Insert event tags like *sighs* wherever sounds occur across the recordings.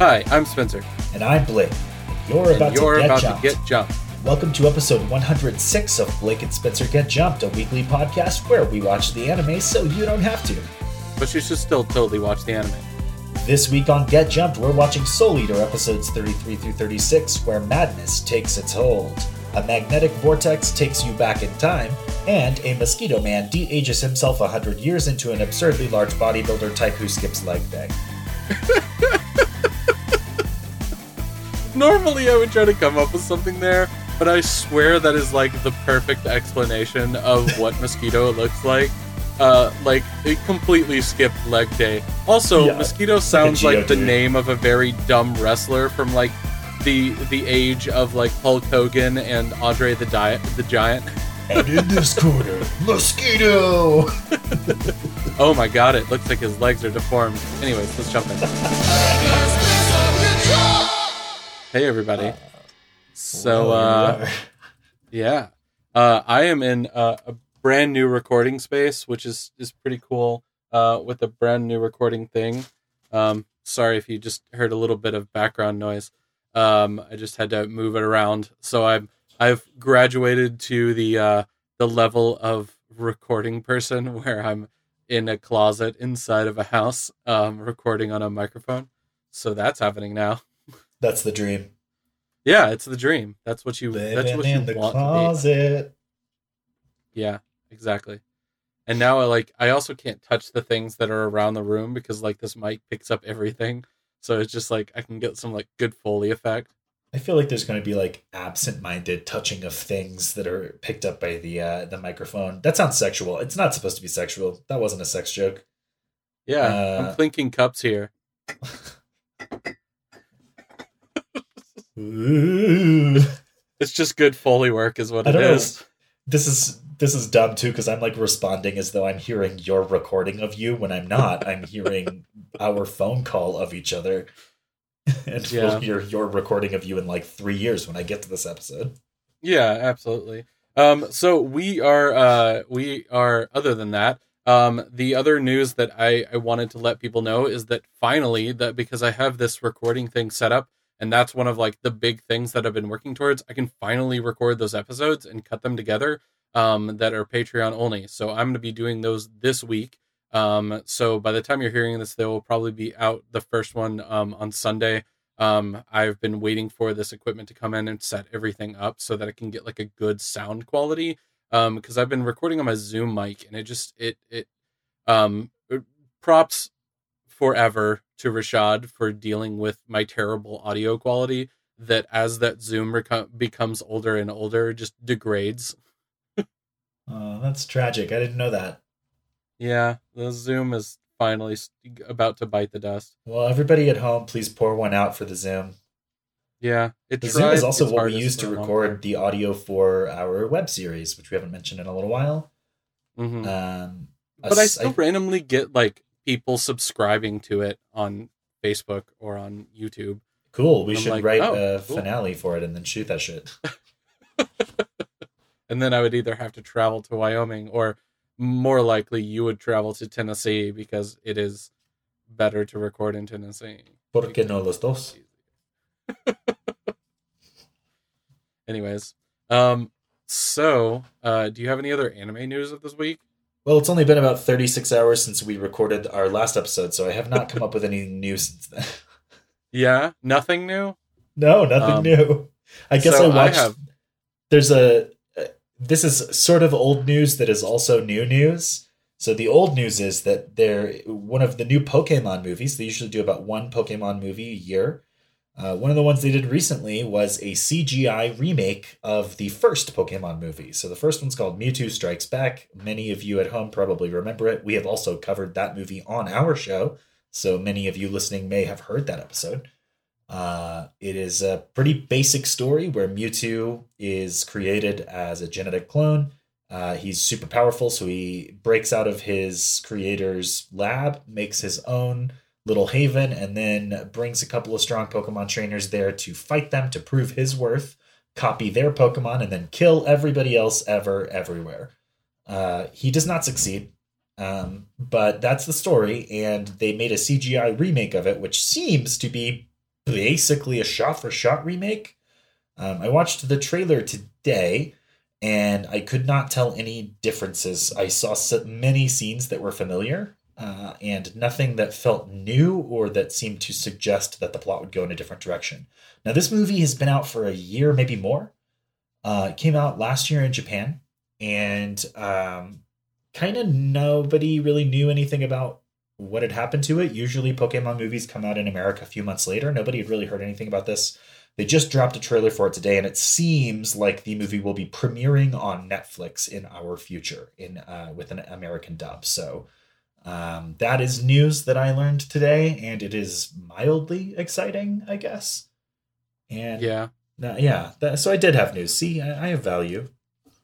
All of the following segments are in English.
Hi, I'm Spencer. And I'm Blake. You're about, you're to, get about jumped. to get jumped. Welcome to episode 106 of Blake and Spencer Get Jumped, a weekly podcast where we watch the anime so you don't have to. But you should still totally watch the anime. This week on Get Jumped, we're watching Soul Eater episodes 33 through 36, where madness takes its hold. A magnetic vortex takes you back in time, and a mosquito man de ages himself 100 years into an absurdly large bodybuilder type who skips leg day. *laughs* Normally, I would try to come up with something there, but I swear that is like the perfect explanation of what *laughs* mosquito looks like. Uh, like it completely skipped leg day. Also, Yeah, mosquito sounds like the name of a very dumb wrestler from like the the age of like Hulk Hogan and Andre the Di- the Giant. And in this corner, *laughs* mosquito! Oh my god, it looks like his legs are deformed. Anyways, let's jump in. *laughs* Hey everybody. So uh we are. *laughs* yeah. Uh I am in uh, a brand new recording space, which is is pretty cool uh with a brand new recording thing. Um sorry if you just heard a little bit of background noise. Um I just had to move it around. So I'm I've graduated to the uh the level of recording person *laughs* where I'm in a closet inside of a house um recording on a microphone. So that's happening now. That's the dream. Yeah, it's the dream. That's what you. that's what in you the want to closet. Yeah, exactly. And now, I like, I also can't touch the things that are around the room because like this mic picks up everything. So it's just like I can get some like good foley effect. I feel like there's going to be like absent-minded touching of things that are picked up by the uh, the microphone. That sounds sexual. It's not supposed to be sexual. That wasn't a sex joke. Yeah, Uh, I'm clinking cups here. *laughs* It's just good foley work, is what it don't know. This is this is dumb too because I'm like responding as though I'm hearing your recording of you when I'm not. *laughs* I'm hearing our phone call of each other, *laughs* and Yeah. we'll hear your recording of you in like three years when I get to this episode. Yeah, absolutely. Um, so we are, uh, we are. Other than that, um, the other news that I, I wanted to let people know is that finally, that because I have this recording thing set up, and that's one of like the big things that I've been working towards. I can finally record those episodes and cut them together. Um, that are Patreon only. So I'm going to be doing those this week. Um, so by the time you're hearing this, they will probably be out. The first one um, on Sunday. Um, I've been waiting for this equipment to come in and set everything up so that I can get like a good sound quality. Um, because I've been recording on my Zoom mic and it just it it um props forever to Rashad for dealing with my terrible audio quality that as that Zoom becomes older and older just degrades. *laughs* Oh, that's tragic. I didn't know that. Yeah, the Zoom is finally about to bite the dust. Well, everybody at home, please pour one out for the Zoom. Yeah, it The Zoom is also what we use to a record the audio for our web series, which we haven't mentioned in a little while. Mhm. Um, but I as- still randomly get like people subscribing to it on Facebook or on YouTube. cool. We I'm should like, write oh, a cool. finale for it and then shoot that shit. *laughs* *laughs* And then I would either have to travel to Wyoming or more likely you would travel to Tennessee because it is better to record in Tennessee. ¿Por qué no los dos? *laughs* Anyways, um so uh do you have any other anime news of this week? Well, it's only been about 36 hours since we recorded our last episode, so I have not come up with any *laughs* new since then. Yeah, nothing new? no, nothing Um, new. I guess so I watched. have There's a. uh, This is sort of old news that is also new news. So the old news is that they're one of the new Pokemon movies. They usually do about one Pokemon movie a year. Uh, one of the ones they did recently was a CGI remake of the first Pokemon movie. So the first one's called Mewtwo Strikes Back. Many of you at home probably remember it. We have also covered that movie on our show. So many of you listening may have heard that episode. Uh, it is a pretty basic story where Mewtwo is created as a genetic clone. Uh, he's super powerful, so he breaks out of his creator's lab, makes his own little haven, and then brings a couple of strong Pokemon trainers there to fight them to prove his worth, copy their Pokemon, and then kill everybody else ever, everywhere. Uh, he does not succeed. Um, but that's the story, and they made a CGI remake of it, which seems to be basically a shot for shot remake. Um, I watched the trailer today and I could not tell any differences. I saw so many scenes that were familiar uh, and nothing that felt new or that seemed to suggest that the plot would go in a different direction. Now, this movie has been out for a year, maybe more. Uh, it came out last year in Japan, and um, kind of nobody really knew anything about what had happened to it. Usually, Pokemon movies come out in America a few months later. Nobody had really heard anything about this. They just dropped a trailer for it today, and it seems like the movie will be premiering on Netflix in our future, in uh, with an American dub. So um, that is news that I learned today, and it is mildly exciting, I guess. And Yeah. uh, yeah. That, so I did have news. See, I, I have value.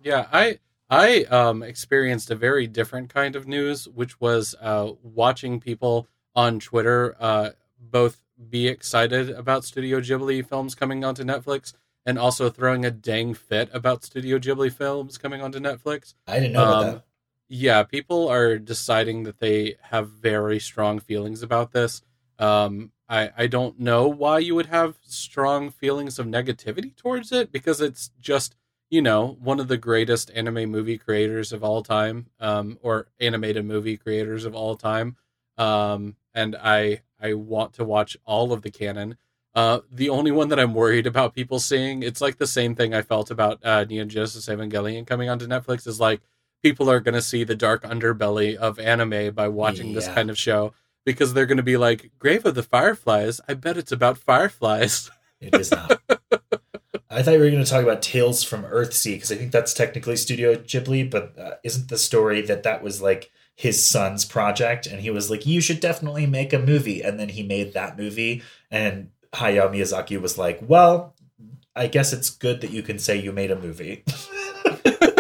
Yeah, I I um experienced a very different kind of news, which was uh watching people on Twitter uh both be excited about Studio Ghibli films coming onto Netflix and also throwing a dang fit about Studio Ghibli films coming onto Netflix. I didn't know about Um, that. Yeah, people are deciding that they have very strong feelings about this. Um, I I don't know why you would have strong feelings of negativity towards it because it's just you know one of the greatest anime movie creators of all time, um, or animated movie creators of all time. Um, and I I want to watch all of the canon. Uh, the only one that I'm worried about people seeing, it's like the same thing I felt about uh, Neon Genesis Evangelion coming onto Netflix, is like people are going to see the dark underbelly of anime by watching this kind of show because they're going to be like grave of the fireflies i bet it's about fireflies It is not. *laughs* I thought you were going to talk about Tales from Earthsea because I think that's technically Studio Ghibli, but uh, isn't the story that that was like his son's project and he was like, you should definitely make a movie. And then he made that movie. And Hayao Miyazaki was like, well, I guess it's good that you can say you made a movie. *laughs*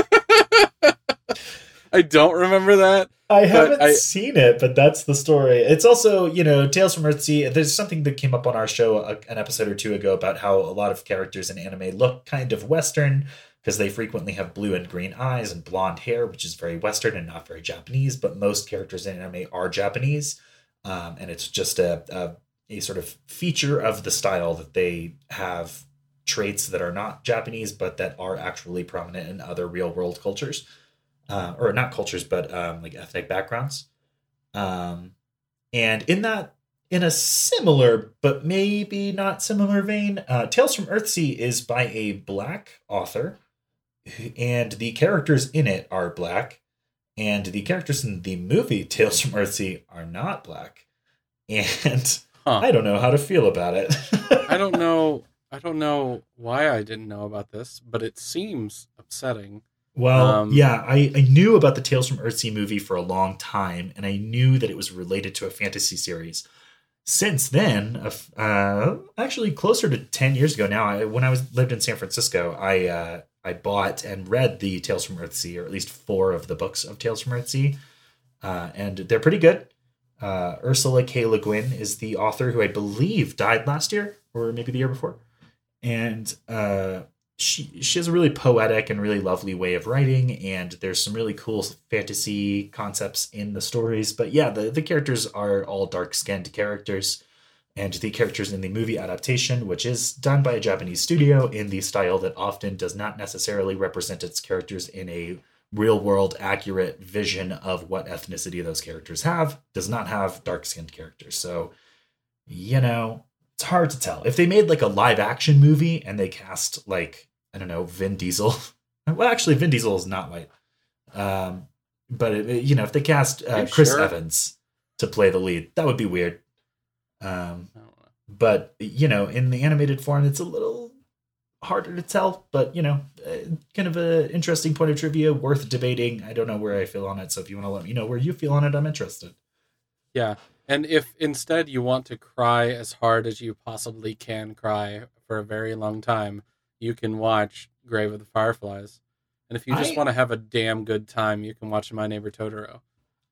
i don't remember that I haven't I- seen it, but that's the story. It's also, you know, Tales from Earthsea. There's something that came up on our show a, an episode or two ago about how a lot of characters in anime look kind of Western because they frequently have blue and green eyes and blonde hair, which is very Western and not very Japanese. But most characters in anime are Japanese, um, and it's just a, a a sort of feature of the style that they have traits that are not Japanese, but that are actually prominent in other real world cultures uh, or not cultures, but um, like ethnic backgrounds. Um, and in that, in a similar but maybe not similar vein, uh, Tales from Earthsea is by a black author, and the characters in it are black, and the characters in the movie *laughs* Tales from Earthsea are not black. And Huh. I don't know how to feel about it. *laughs* i don't know i don't know why i didn't know about this but it seems upsetting Well, Um, yeah, I, I knew about the Tales from Earthsea movie for a long time, and I knew that it was related to a fantasy series. Since then, uh, actually closer to ten years ago now, I, when I was lived in San Francisco, I uh, I bought and read the Tales from Earthsea, or at least four of the books of Tales from Earthsea, uh, and they're pretty good. Uh, Ursula K. Le Guin is the author who I believe died last year, or maybe the year before, and uh, she she has a really poetic and really lovely way of writing and there's some really cool fantasy concepts in the stories. But yeah the, the characters are all dark skinned characters and the characters in the movie adaptation which is done by a japanese studio in the style that often does not necessarily represent its characters in a real world accurate vision of what ethnicity those characters have does not have dark skinned characters. So you know it's hard to tell. If they made like a live action movie and they cast like I don't know Vin Diesel, *laughs* well actually Vin Diesel is not white, um, but it, you know if they cast uh, Chris sure? Evans to play the lead, that would be weird. Um, I don't know. but you know in the animated form, it's a little harder to tell. But you know, uh, kind of a interesting point of trivia, worth debating. I don't know where I feel on it, so if you want to let me know where you feel on it, I'm interested. Yeah. And if instead you want to cry as hard as you possibly can cry for a very long time, you can watch Grave of the Fireflies. And if you just I- want to have a damn good time, you can watch My Neighbor Totoro.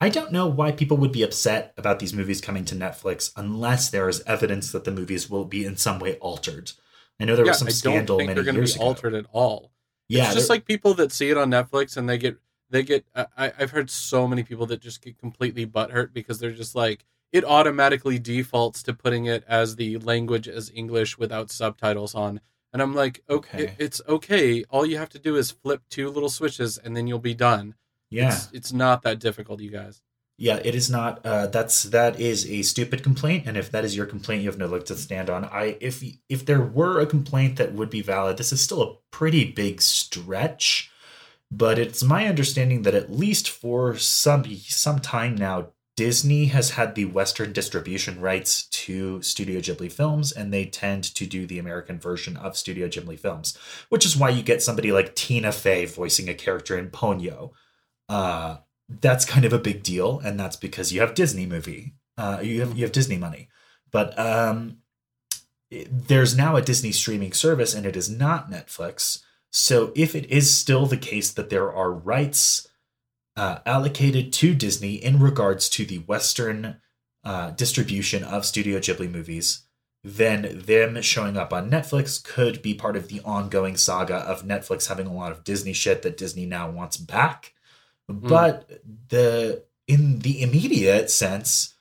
I don't know why people would be upset about these movies coming to Netflix unless there is evidence that the movies will be in some way altered. I know there yeah, was some I don't scandal think many they're going to years be ago. altered at all. Yeah, it's just like people that see it on Netflix and they get they get. I, I- I've heard so many people that just get completely butthurt because they're just like, it automatically defaults to putting it as the language as English without subtitles on. And I'm like, okay, Okay. it's okay. All you have to do is flip two little switches and then you'll be done. Yeah. It's, it's not that difficult, you guys. Yeah, it is not. Uh, that's that is a stupid complaint, and if that is your complaint, you have no leg to stand on. I if if there were a complaint that would be valid, this is still a pretty big stretch, but it's my understanding that at least for some some time now, Disney has had the Western distribution rights to Studio Ghibli films, and they tend to do the American version of Studio Ghibli films, which is why you get somebody like Tina Fey voicing a character in Ponyo. Uh, that's kind of a big deal, and that's because you have Disney movie, uh, you have you have Disney money. But um, there's now a Disney streaming service, and it is not Netflix. So if it is still the case that there are rights uh, allocated to Disney in regards to the Western uh, distribution of Studio Ghibli movies, then them showing up on Netflix could be part of the ongoing saga of Netflix having a lot of Disney shit that Disney now wants back. But the in the immediate sense,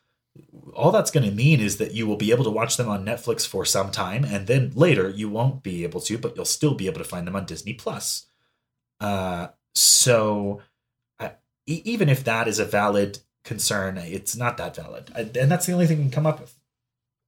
all that's going to mean is that you will be able to watch them on Netflix for some time, and then later you won't be able to, but you'll still be able to find them on Disney Plus. Uh, so e- even if that is a valid concern, it's not that valid, I, and that's the only thing we can come up with.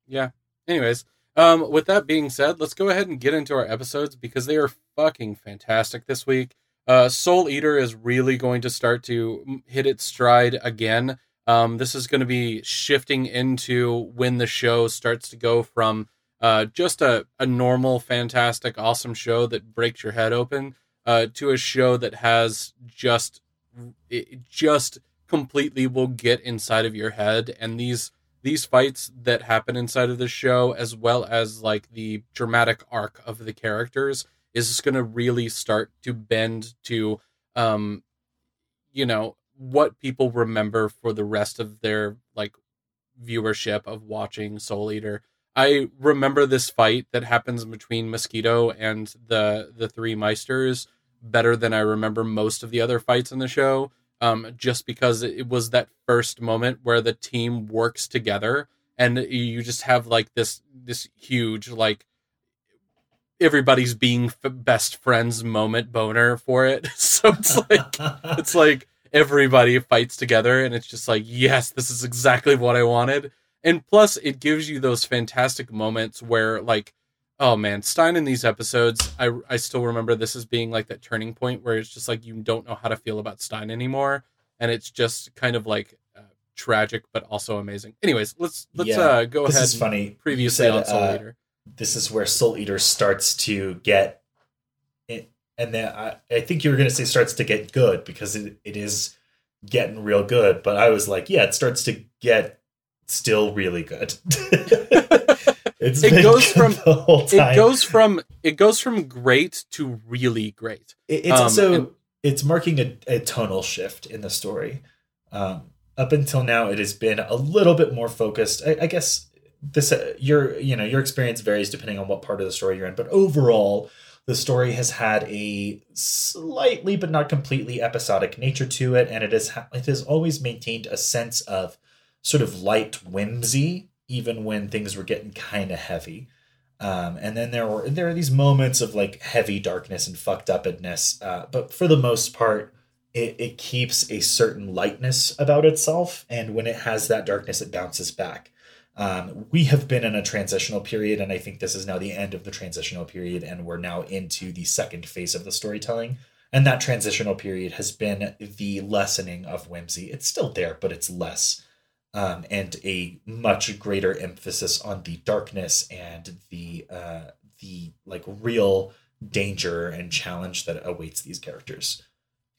Yeah. Anyways, um, with that being said, let's go ahead and get into our episodes because they are fucking fantastic this week. Uh, Soul Eater is really going to start to hit its stride again. Um, this is going to be shifting into when the show starts to go from uh, just a, a normal, fantastic, awesome show that breaks your head open uh, to a show that has just it just completely will get inside of your head. And these these fights that happen inside of the show as well as like the dramatic arc of the characters is just going to really start to bend to um you know what people remember for the rest of their like viewership of watching soul eater. I remember this fight that happens between mosquito and the the three meisters better than i remember most of the other fights in the show um, just because it was that first moment where the team works together and you just have like this this huge like everybody's being f- best friends moment boner for it. *laughs* So it's like *laughs* it's like everybody fights together and it's just like yes this is exactly what i wanted. And plus it gives you those fantastic moments where like oh man stein in these episodes i i still remember this as being like that turning point where it's just like you don't know how to feel about stein anymore and it's just kind of like uh, tragic but also amazing anyways let's let's Yeah, uh go this ahead is funny. Previously said, on soul uh, eater this is where Soul Eater starts to get it, and then I, I think you were going to say starts to get good because it, it is getting real good. But I was like, yeah, it starts to get still really good. *laughs* it's It been goes from- the whole time. it goes from it goes from great to really great It- it's um, also and- it's marking a, a tonal shift in the story. Um, up until now, it has been a little bit more focused. I, I guess this uh, your you know your experience varies depending on what part of the story you're in, but overall, the story has had a slightly but not completely episodic nature to it, and it has ha- it has always maintained a sense of sort of light whimsy, even when things were getting kind of heavy. Um, and then there were there are these moments of like heavy darkness and fucked upness, uh, but for the most part, it, it keeps a certain lightness about itself, and when it has that darkness, it bounces back. Um, we have been in a transitional period, and I think this is now the end of the transitional period, and we're now into the second phase of the storytelling. And that transitional period has been the lessening of whimsy. It's still there, but it's less um, and a much greater emphasis on the darkness and the uh, the like real danger and challenge that awaits these characters.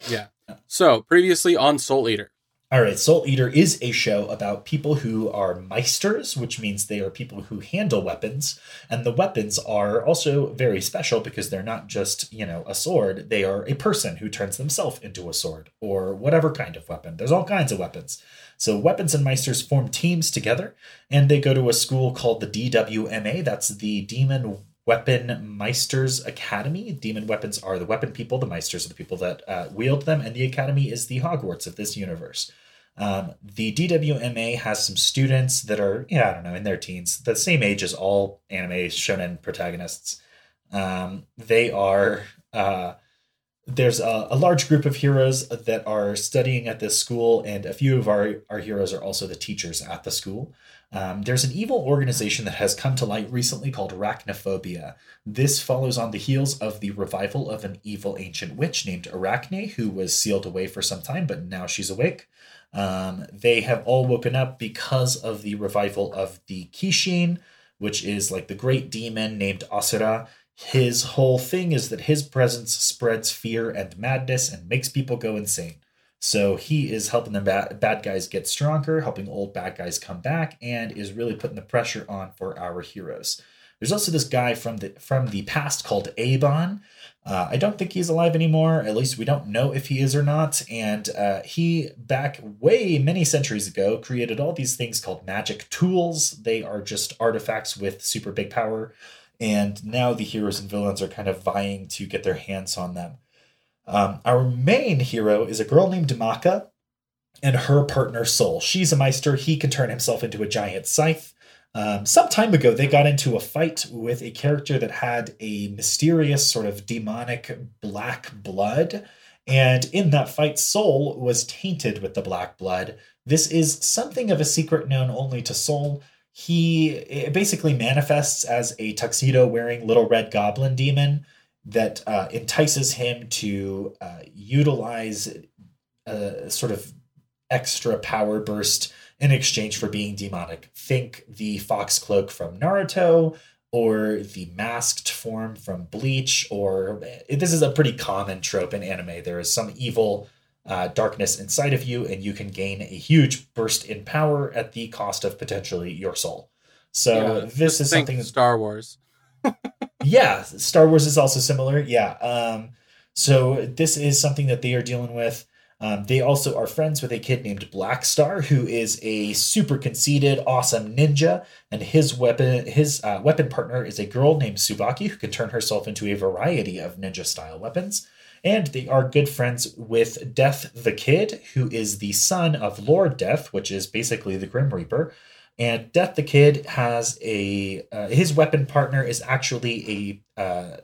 yeah so previously on soul eater All right, Soul Eater is a show about people who are meisters, which means they are people who handle weapons, and the weapons are also very special because they're not just, you know, a sword, they are a person who turns themselves into a sword or whatever kind of weapon. There's all kinds of weapons. So weapons and meisters form teams together and they go to a school called the DWMA, that's the Demon Weapon Meisters Academy. Demon weapons are the weapon people, the meisters are the people that uh, wield them, and the academy is the Hogwarts of this universe. Um, the DWMA has some students that are, yeah, I don't know, in their teens, the same age as all anime shonen protagonists. Um, they are, uh, there's a, a, large group of heroes that are studying at this school, and a few of our, our heroes are also the teachers at the school. Um, there's an evil organization that has come to light recently called Arachnophobia. This follows on the heels of the revival of an evil ancient witch named Arachne, who was sealed away for some time, but now she's awake. Um, they have all woken up because of the revival of the Kishin, which is like the great demon named Asura. His whole thing is that his presence spreads fear and madness and makes people go insane. So he is helping the bad, bad guys get stronger, helping old bad guys come back, and is really putting the pressure on for our heroes. There's also this guy from the from the past called Eibon. Uh, I don't think he's alive anymore. At least we don't know if he is or not. And uh, he, back way many centuries ago, created all these things called magic tools. They are just artifacts with super big power. And now the heroes and villains are kind of vying to get their hands on them. Um, our main hero is a girl named Maka and her partner Soul. She's a Meister. He can turn himself into a giant scythe. Um, some time ago, they got into a fight with a character that had a mysterious, sort of demonic black blood. And in that fight, Soul was tainted with the black blood. This is something of a secret known only to Soul. He basically manifests as a tuxedo wearing little red goblin demon that uh, entices him to uh, utilize a sort of extra power burst in exchange for being demonic. Think the fox cloak from Naruto or the masked form from Bleach, or this is a pretty common trope in anime. There is some evil uh, darkness inside of you, and you can gain a huge burst in power at the cost of potentially your soul. So yeah, this is something Star Wars. *laughs* yeah, Star Wars is also similar. Yeah. Um, so this is something that they are dealing with. Um, they also are friends with a kid named Blackstar, who is a super conceited, awesome ninja, and his weapon his uh, weapon partner is a girl named Tsubaki, who can turn herself into a variety of ninja style weapons. And they are good friends with Death the Kid, who is the son of Lord Death, which is basically the Grim Reaper. And Death the Kid has a uh, his weapon partner is actually a, uh,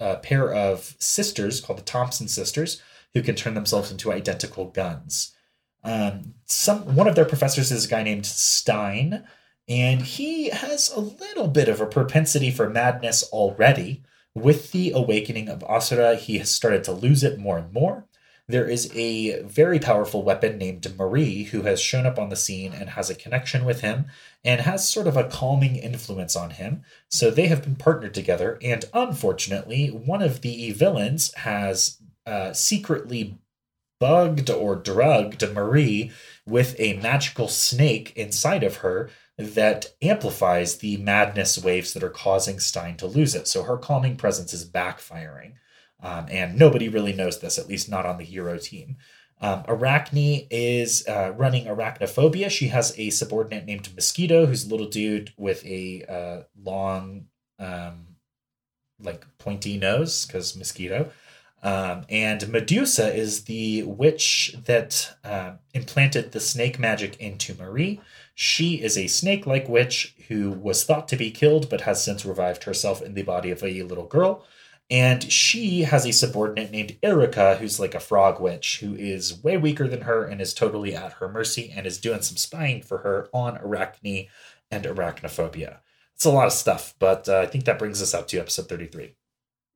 a pair of sisters called the Thompson sisters who can turn themselves into identical guns. Um, some one of their professors is a guy named Stein, and he has a little bit of a propensity for madness already. With the awakening of Asura, he has started to lose it more and more. There is a very powerful weapon named Marie who has shown up on the scene and has a connection with him and has sort of a calming influence on him. So they have been partnered together, and unfortunately, one of the villains has uh, secretly bugged or drugged Marie with a magical snake inside of her that amplifies the madness waves that are causing Stein to lose it. So her calming presence is backfiring. Um, and nobody really knows this, at least not on the hero team. Um, Arachne is uh, running arachnophobia. She has a subordinate named Mosquito, who's a little dude with a uh, long, um, like pointy nose, because mosquito. Um, and Medusa is the witch that uh, implanted the snake magic into Marie. She is a snake like witch who was thought to be killed but has since revived herself in the body of a little girl. And she has a subordinate named Erica, who's like a frog witch, who is way weaker than her and is totally at her mercy and is doing some spying for her on Arachne and arachnophobia. It's a lot of stuff, but uh, I think that brings us up to episode 33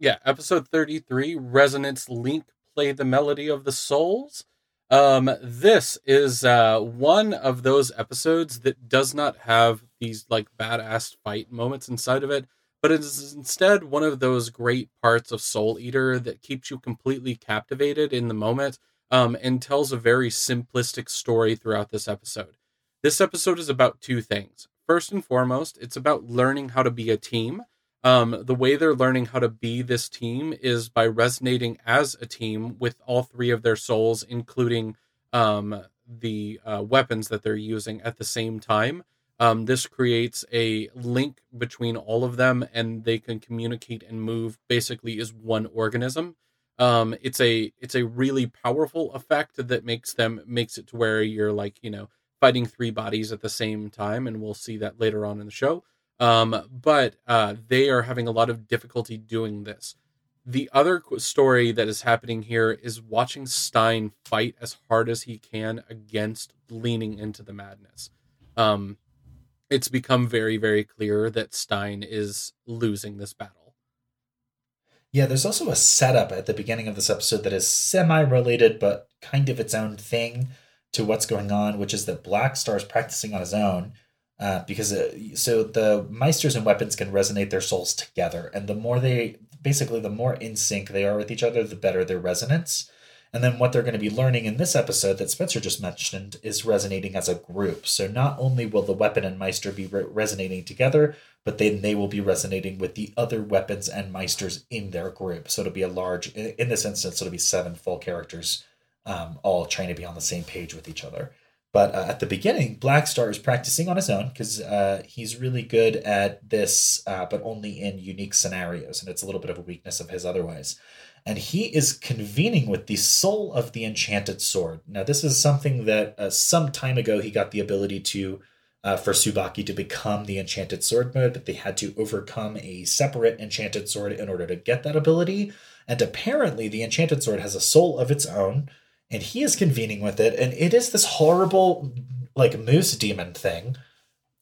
yeah, episode 33, Resonance Link Play the Melody of the Souls. Um, this is uh, one of those episodes that does not have these like badass fight moments inside of it, but it is instead one of those great parts of Soul Eater that keeps you completely captivated in the moment um, and tells a very simplistic story throughout this episode. This episode is about two things. First and foremost, it's about learning how to be a team um, the way they're learning how to be this team is by resonating as a team with all three of their souls, including um, the uh, weapons that they're using at the same time. Um, this creates a link between all of them, and they can communicate and move basically as one organism. Um, it's a it's a really powerful effect that makes them makes it to where you're like you know fighting three bodies at the same time, and we'll see that later on in the show. Um, but uh, they are having a lot of difficulty doing this. The other story that is happening here is watching Stein fight as hard as he can against leaning into the madness. Um, it's become very, very clear that Stein is losing this battle. Yeah, there's also a setup at the beginning of this episode that is semi related, but kind of its own thing to what's going on, which is that Black Star is practicing on his own. Uh, because uh, so the meisters and weapons can resonate their souls together, and the more they basically the more in sync they are with each other, the better their resonance. And then what they're going to be learning in this episode that Spencer just mentioned is resonating as a group. So not only will the weapon and Meister be re- resonating together, but then they will be resonating with the other weapons and Meisters in their group. So it'll be a large, in this instance, it'll be seven full characters, um, all trying to be on the same page with each other. But uh, at the beginning, Black Star is practicing on his own because uh, he's really good at this, uh, but only in unique scenarios. And it's a little bit of a weakness of his otherwise and he is convening with the soul of the enchanted sword. Now, this is something that uh, some time ago he got the ability to uh, for Tsubaki to become the enchanted sword mode, but they had to overcome a separate enchanted sword in order to get that ability. And apparently, the enchanted sword has a soul of its own, and he is convening with it, and it is this horrible, like moose demon thing.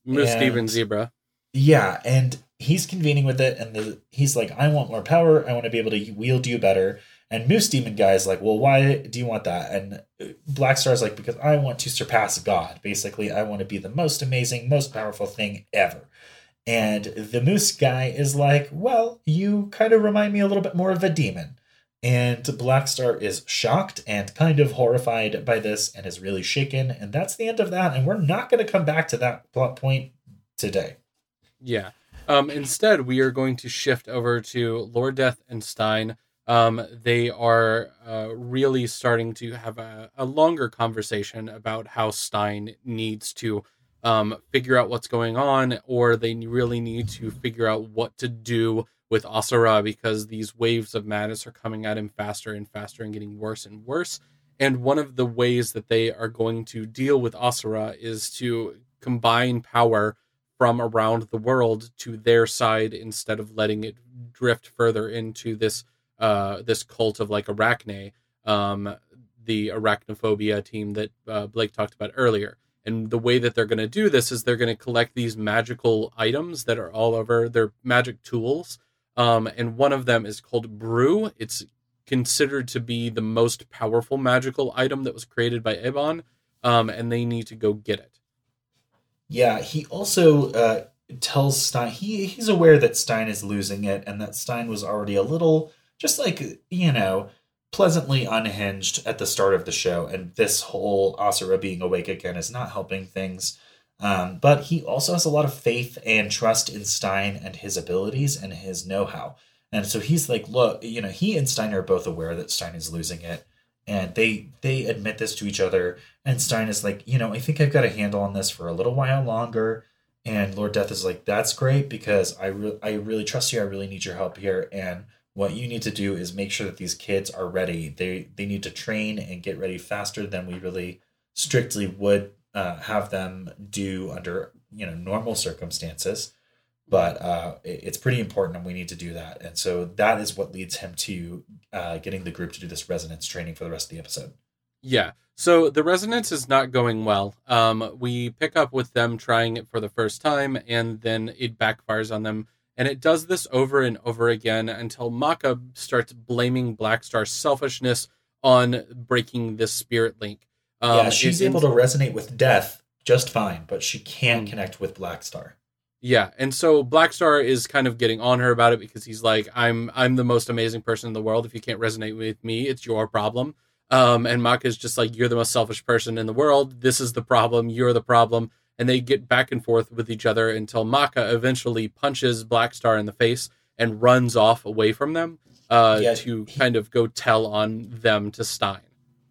Moose and, demon zebra. Yeah, and he's convening with it, and the, he's like, I want more power. I want to be able to wield you better. And Moose Demon guy is like, well, why do you want that? And Black Star is like, because I want to surpass God. Basically, I want to be the most amazing, most powerful thing ever. And the Moose guy is like, well, you kind of remind me a little bit more of a demon. And Black Star is shocked and kind of horrified by this and is really shaken. And that's the end of that. And we're not going to come back to that plot point today. Yeah. Um, instead, we are going to shift over to Lord Death and Stein. Um, they are uh, really starting to have a, a, longer conversation about how Stein needs to um, figure out what's going on, or they really need to figure out what to do with Asura because these waves of madness are coming at him faster and faster and getting worse and worse. And one of the ways that they are going to deal with Asura is to combine power from around the world to their side instead of letting it drift further into this uh, this cult of like Arachne, um, the arachnophobia team that uh, Blake talked about earlier. And the way that they're going to do this is they're going to collect these magical items that are all over. They're magic tools, um, and one of them is called Brew. It's considered to be the most powerful magical item that was created by Eibon, um, and they need to go get it. Yeah, he also uh, tells Stein he he's aware that Stein is losing it, and that Stein was already a little just like you know pleasantly unhinged at the start of the show, and this whole Asura being awake again is not helping things. Um, but he also has a lot of faith and trust in Stein and his abilities and his know-how. And so he's like, look, you know, he and Stein are both aware that Stein is losing it and they they admit this to each other. And stein is like you know i think i've got a handle on this for a little while longer. And lord death is like that's great because i re- i really trust you. I really need your help here. And what you need to do is make sure that these kids are ready. They they need to train and get ready faster than we really strictly would uh, have them do under you know normal circumstances. But uh, it's pretty important and we need to do that. And so that is what leads him to uh, getting the group to do this resonance training for the rest of the episode. Yeah. So the resonance is not going well. Um, we pick up with them trying it for the first time and then it backfires on them. And it does this over and over again until Maka starts blaming blackstar's selfishness on breaking this spirit link. Um, yeah, she's able to resonate with death just fine, but she can't mm. connect with Black Star. Yeah, and so Blackstar is kind of getting on her about it because he's like, "I'm I'm the most amazing person in the world. If you can't resonate with me, it's your problem." Um, and Maka is just like, "You're the most selfish person in the world. This is the problem. You're the problem." And they get back and forth with each other until Maka eventually punches Blackstar in the face and runs off away from them uh, yeah, to he, kind of go tell on them to Stein.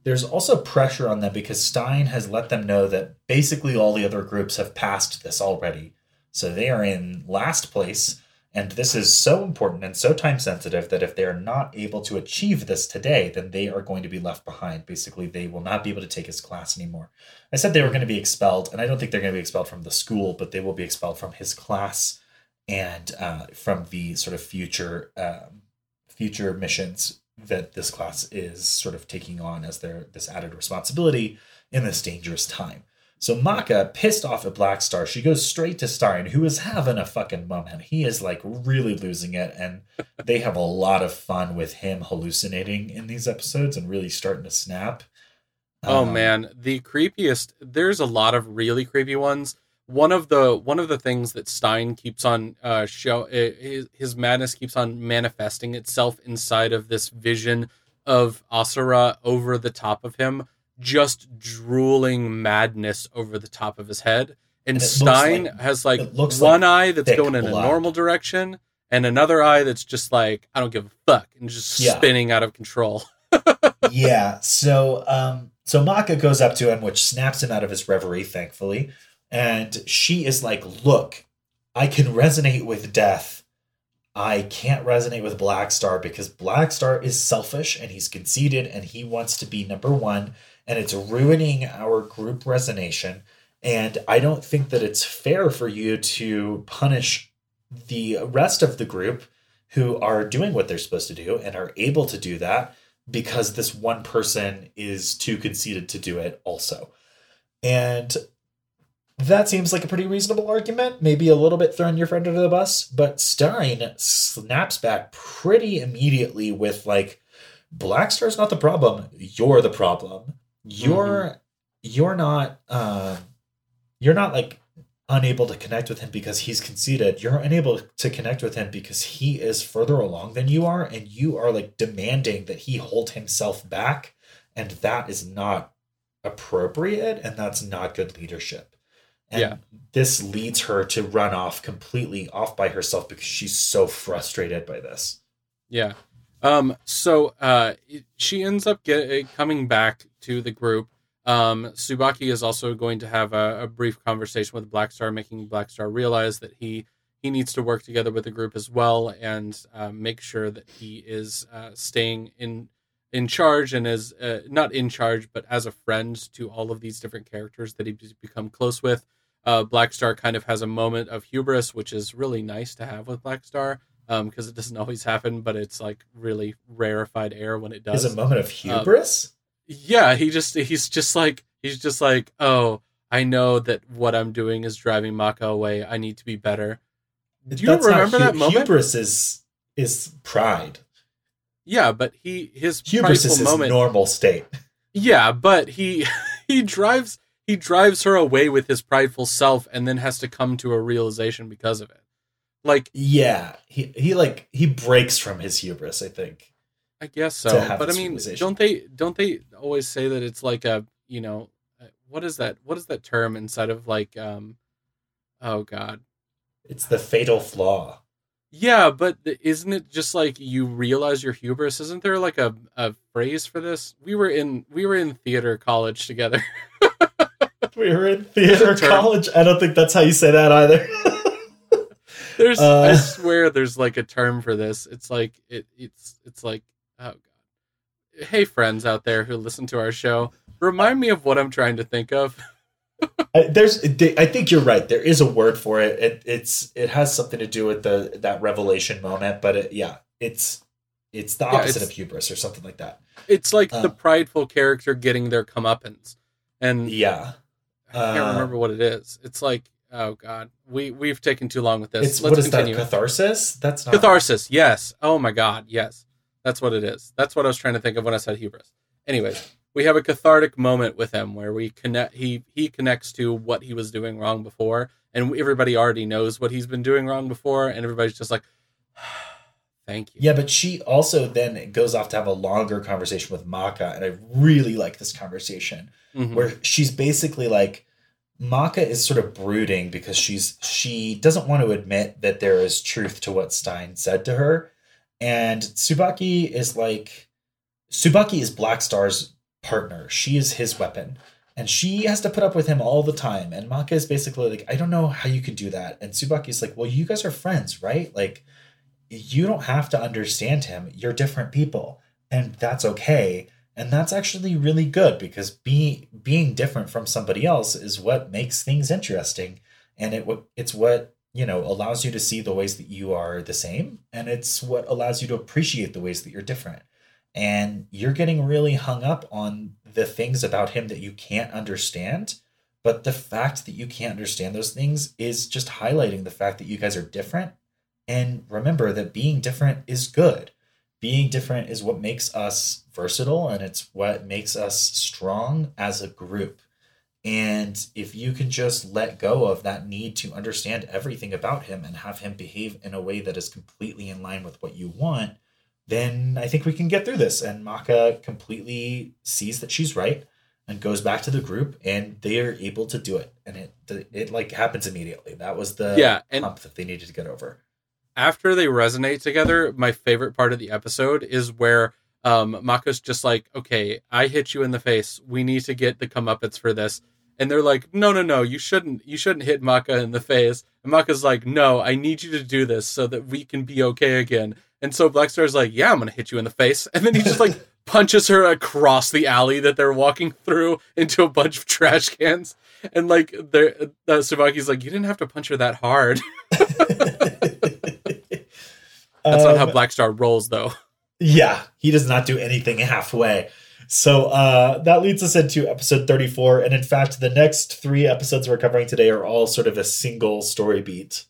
There's also pressure on them because Stein has let them know that basically all the other groups have passed this already so they are in last place. And this is so important and so time sensitive that if they're not able to achieve this today, then they are going to be left behind. Basically, they will not be able to take his class anymore. I said they were going to be expelled, and I don't think they're going to be expelled from the school, but they will be expelled from his class and uh, from the sort of future um, future missions that this class is sort of taking on as their this added responsibility in this dangerous time. So Maka, pissed off at Black Star, she goes straight to Stein, who is having a fucking moment. He is like really losing it, and they have a lot of fun with him hallucinating in these episodes and really starting to snap. Oh um, man, the creepiest. There's a lot of really creepy ones. One of the one of the things that Stein keeps on uh, show his, his madness keeps on manifesting itself inside of this vision of Asura over the top of him just drooling madness over the top of his head. And, and Stein like, has like one like eye that's going in blood. a normal direction and another eye that's just like, I don't give a fuck and just yeah. spinning out of control. *laughs* yeah. So um so Maka goes up to him, which snaps him out of his reverie, thankfully. And she is like, Look, I can resonate with death. I can't resonate with Black Star because Black Star is selfish and he's conceited and he wants to be number one and it's ruining our group resonation. And I don't think that it's fair for you to punish the rest of the group who are doing what they're supposed to do and are able to do that because this one person is too conceited to do it also. And that seems like a pretty reasonable argument, maybe a little bit throwing your friend under the bus, but Stein snaps back pretty immediately with like Black Star's not the problem, you're the problem you're mm-hmm. you're not uh, you're not like unable to connect with him because he's conceited. You're unable to connect with him because he is further along than you are, and you are like demanding that he hold himself back, and that is not appropriate, and that's not good leadership. And yeah. this leads her to run off completely off by herself because she's so frustrated by this. Yeah. Um, so uh, she ends up get, coming back to the group. Um, Tsubaki is also going to have a, a brief conversation with Blackstar, making Blackstar realize that he he needs to work together with the group as well and uh, make sure that he is uh, staying in in charge and is uh, not in charge, but as a friend to all of these different characters that he's become close with. Uh, Black Star kind of has a moment of hubris, which is really nice to have with Black Star because um, it doesn't *laughs* always happen, but it's like really rarefied air when it does. Is a moment of um, hubris? Um, yeah, he just he's just like he's just like, oh, I know that what I'm doing is driving Maka away. I need to be better. Do you That's remember hu- that moment? Hubris is is pride. Yeah, but he his hubris is his moment, normal state. Yeah, but he *laughs* he drives he drives her away with his prideful self and then has to come to a realization because of it. Like yeah, he he like he breaks from his hubris, I think. I guess so. But I mean, don't they don't they always say that it's like a, you know, uh, what is that what is that term inside of like um oh god. It's the fatal flaw. Yeah, but isn't it just like you realize your hubris? Isn't there like a, a phrase for this? We were in we were in theater college together. *laughs* *laughs* we were in theater college. I don't think that's how you say that either. *laughs* there's uh, I swear there's like a term for this. It's like it it's it's like oh god. Hey friends out there who listen to our show, remind me of what I'm trying to think of. *laughs* there's I think you're right. There is a word for it. it. It's it has something to do with the that revelation moment, but it, yeah, it's it's the opposite yeah, it's, of hubris or something like that. It's like the uh, prideful character getting their comeuppance. And yeah. I can't uh, remember what it is. It's like Oh God, we we've taken too long with this. It's, Let's what is continue. that? Catharsis? That's not catharsis. Yes. Oh my God. Yes. That's what it is. That's what I was trying to think of when I said hubris. Anyways, we have a cathartic moment with him where we connect. He he connects to what he was doing wrong before, and everybody already knows what he's been doing wrong before, and everybody's just like, *sighs* "Thank you." Yeah, but she also then goes off to have a longer conversation with Maka, and I really like this conversation mm-hmm. where she's basically like Maka is sort of brooding because she's she doesn't want to admit that there is truth to what Stein said to her. And Tsubaki is like Tsubaki is Black Star's partner. She is his weapon. And she has to put up with him all the time. And Maka is basically like, I don't know how you can do that. And Tsubaki's like, well, you guys are friends, right? Like, you don't have to understand him. You're different people. And that's okay. And that's actually really good because being being different from somebody else is what makes things interesting. And it it's what you know allows you to see the ways that you are the same and it's what allows you to appreciate the ways that you're different and you're getting really hung up on the things about him that you can't understand but the fact that you can't understand those things is just highlighting the fact that you guys are different and remember that being different is good being different is what makes us versatile and it's what makes us strong as a group and if you can just let go of that need to understand everything about him and have him behave in a way that is completely in line with what you want, then I think we can get through this. And Maka completely sees that she's right and goes back to the group and they are able to do it. And it it like happens immediately. That was the yeah, and hump that they needed to get over. After they resonate together, my favorite part of the episode is where um Maka's just like, okay, I hit you in the face. We need to get the comeuppance for this and they're like, "No, no, no, you shouldn't. You shouldn't hit Maka in the face." And Maka's like, "No, I need you to do this so that we can be okay again." And so Blackstar's like, "Yeah, I'm gonna hit you in the face," and then he just like *laughs* punches her across the alley that they're walking through into a bunch of trash cans. And like, they're, uh, Tsubaki's like, "You didn't have to punch her that hard." *laughs* That's um, not how um, Blackstar rolls, though. *laughs* Yeah, he does not do anything halfway. So uh, that leads us into episode 34. And in fact, the next three episodes we're covering today are all sort of a single story beat.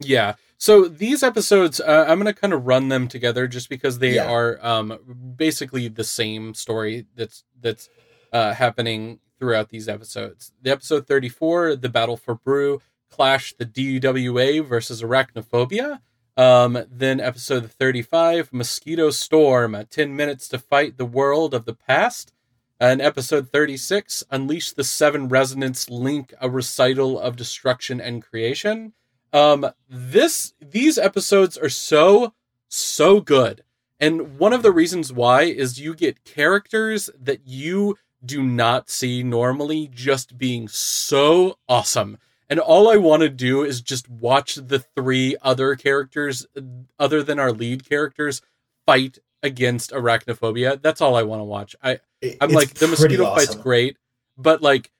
Yeah. So these episodes, uh, I'm going to kind of run them together just because they yeah. are um, basically the same story that's that's uh, happening throughout these episodes. The episode 34, the battle for Brew, Clash the DWMA versus Arachnophobia. Um, then episode 35, Mosquito Storm, 10 minutes to fight the world of the past. And episode 36, Unleash the Seven Resonance Link, a recital of destruction and creation. Um, this these episodes are so, so good. And one of the reasons why is you get characters that you do not see normally just being so awesome and all I want to do is just watch the three other characters, other than our lead characters, fight against arachnophobia. That's all I want to watch. I I'm like the mosquito awesome. fight's great, but like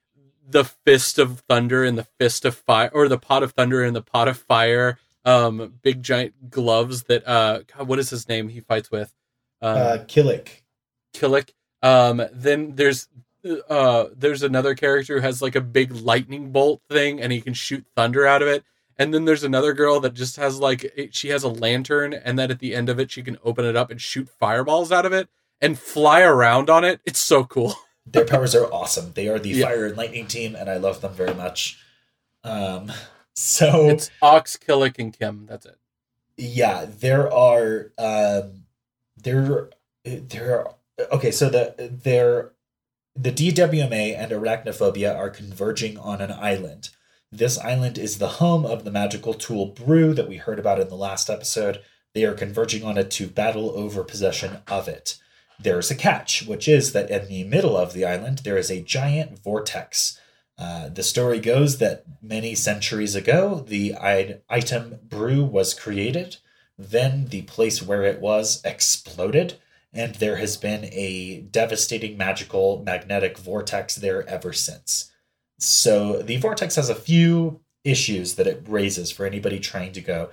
the fist of thunder and the fist of fire, or the pot of thunder and the pot of fire, um, big giant gloves that uh, God, what is his name? He fights with, um, uh, Kilik. Kilik. Um, then there's uh there's another character who has like a big lightning bolt thing and he can shoot thunder out of it. And then there's another girl that just has like she has a lantern and then at the end of it she can open it up and shoot fireballs out of it and fly around on it. It's so cool. *laughs* Their powers are awesome. They are the yeah. fire and lightning team and i love them very much. Um *laughs* so it's ox Kilik and kim. That's it. Yeah there are um there there are okay so the there the DWMA and arachnophobia are converging on an island. This island is the home of the magical tool Brew that we heard about in the last episode. They are converging on it to battle over possession of it. There's a catch, which is that in the middle of the island there is a giant vortex. Uh, the story goes that many centuries ago, the item brew was created. Then the place where it was exploded, and there has been a devastating magical magnetic vortex there ever since. So the vortex has a few issues that it raises for anybody trying to go.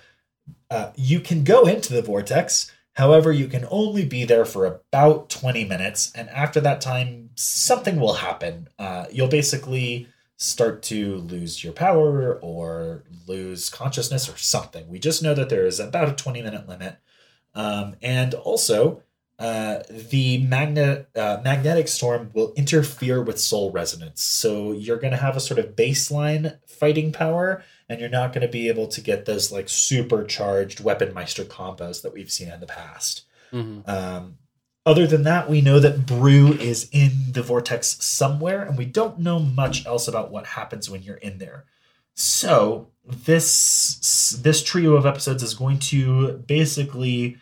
Uh, you can go into the vortex, however, you can only be there for about 20 minutes, and after that time, something will happen. Uh, you'll basically start to lose your power or lose consciousness or something. We just know that there is about a 20 minute limit. Um, and also, uh, the magnet uh, magnetic storm will interfere with soul resonance. So you're going to have a sort of baseline fighting power, and you're not going to be able to get those like supercharged weapon meister combos that we've seen in the past. Mm-hmm. Um, other than that, we know that Brew is in the vortex somewhere, and we don't know much else about what happens when you're in there. So this this trio of episodes is going to basically